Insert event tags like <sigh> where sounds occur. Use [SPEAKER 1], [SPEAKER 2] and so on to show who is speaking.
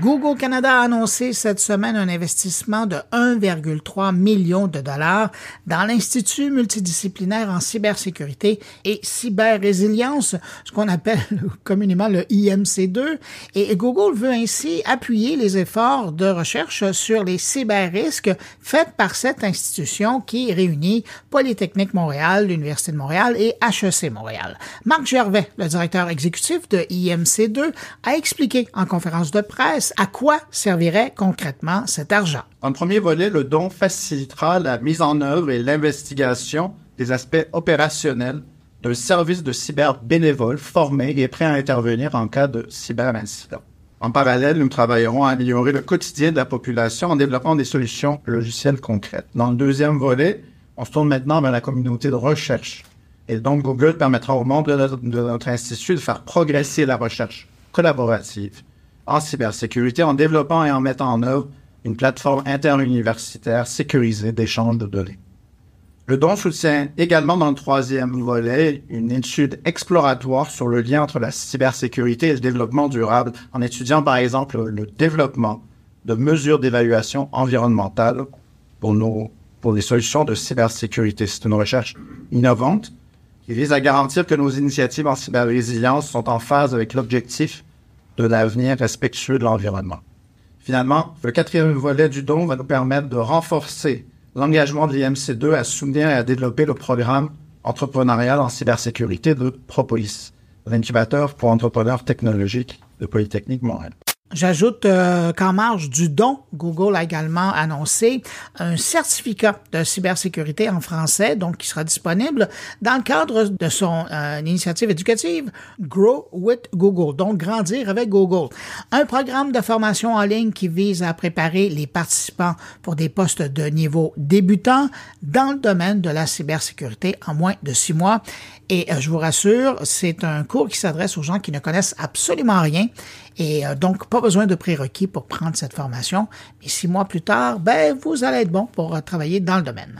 [SPEAKER 1] Google Canada a annoncé cette semaine un investissement de 1,3 million de dollars dans l'Institut multidisciplinaire en cybersécurité et cyber-résilience, ce qu'on appelle <laughs> communément le IMC2. Et Google veut ainsi appuyer les efforts de recherche sur les cyber-risques faits par cette institution qui réunit Polytechnique Montréal, l'Université de Montréal et HEC Montréal. Marc Gervais, le directeur exécutif de IMC2, a expliqué en conférence de presse à quoi servirait concrètement cet argent?
[SPEAKER 2] En premier volet, le don facilitera la mise en œuvre et l'investigation des aspects opérationnels d'un service de cyber bénévole formé et prêt à intervenir en cas de cyberincident. En parallèle, nous travaillerons à améliorer le quotidien de la population en développant des solutions logicielles concrètes. Dans le deuxième volet, on se tourne maintenant vers la communauté de recherche. Et donc, Google permettra au membre de notre institut de faire progresser la recherche collaborative en cybersécurité en développant et en mettant en œuvre une plateforme interuniversitaire sécurisée d'échange de données. Le don soutient également dans le troisième volet une étude exploratoire sur le lien entre la cybersécurité et le développement durable en étudiant par exemple le développement de mesures d'évaluation environnementale pour nos pour des solutions de cybersécurité. C'est une recherche innovante qui vise à garantir que nos initiatives en cyber-résilience sont en phase avec l'objectif de l'avenir respectueux de l'environnement. Finalement, le quatrième volet du don va nous permettre de renforcer l'engagement de l'IMC2 à soutenir et à développer le programme entrepreneurial en cybersécurité de Propolis, l'incubateur pour entrepreneurs technologiques de Polytechnique Montréal.
[SPEAKER 1] J'ajoute euh, qu'en marge du don, Google a également annoncé un certificat de cybersécurité en français, donc qui sera disponible dans le cadre de son euh, initiative éducative Grow with Google, donc grandir avec Google. Un programme de formation en ligne qui vise à préparer les participants pour des postes de niveau débutant dans le domaine de la cybersécurité en moins de six mois. Et euh, je vous rassure, c'est un cours qui s'adresse aux gens qui ne connaissent absolument rien et donc pas besoin de prérequis pour prendre cette formation. Mais six mois plus tard, ben, vous allez être bon pour travailler dans le domaine.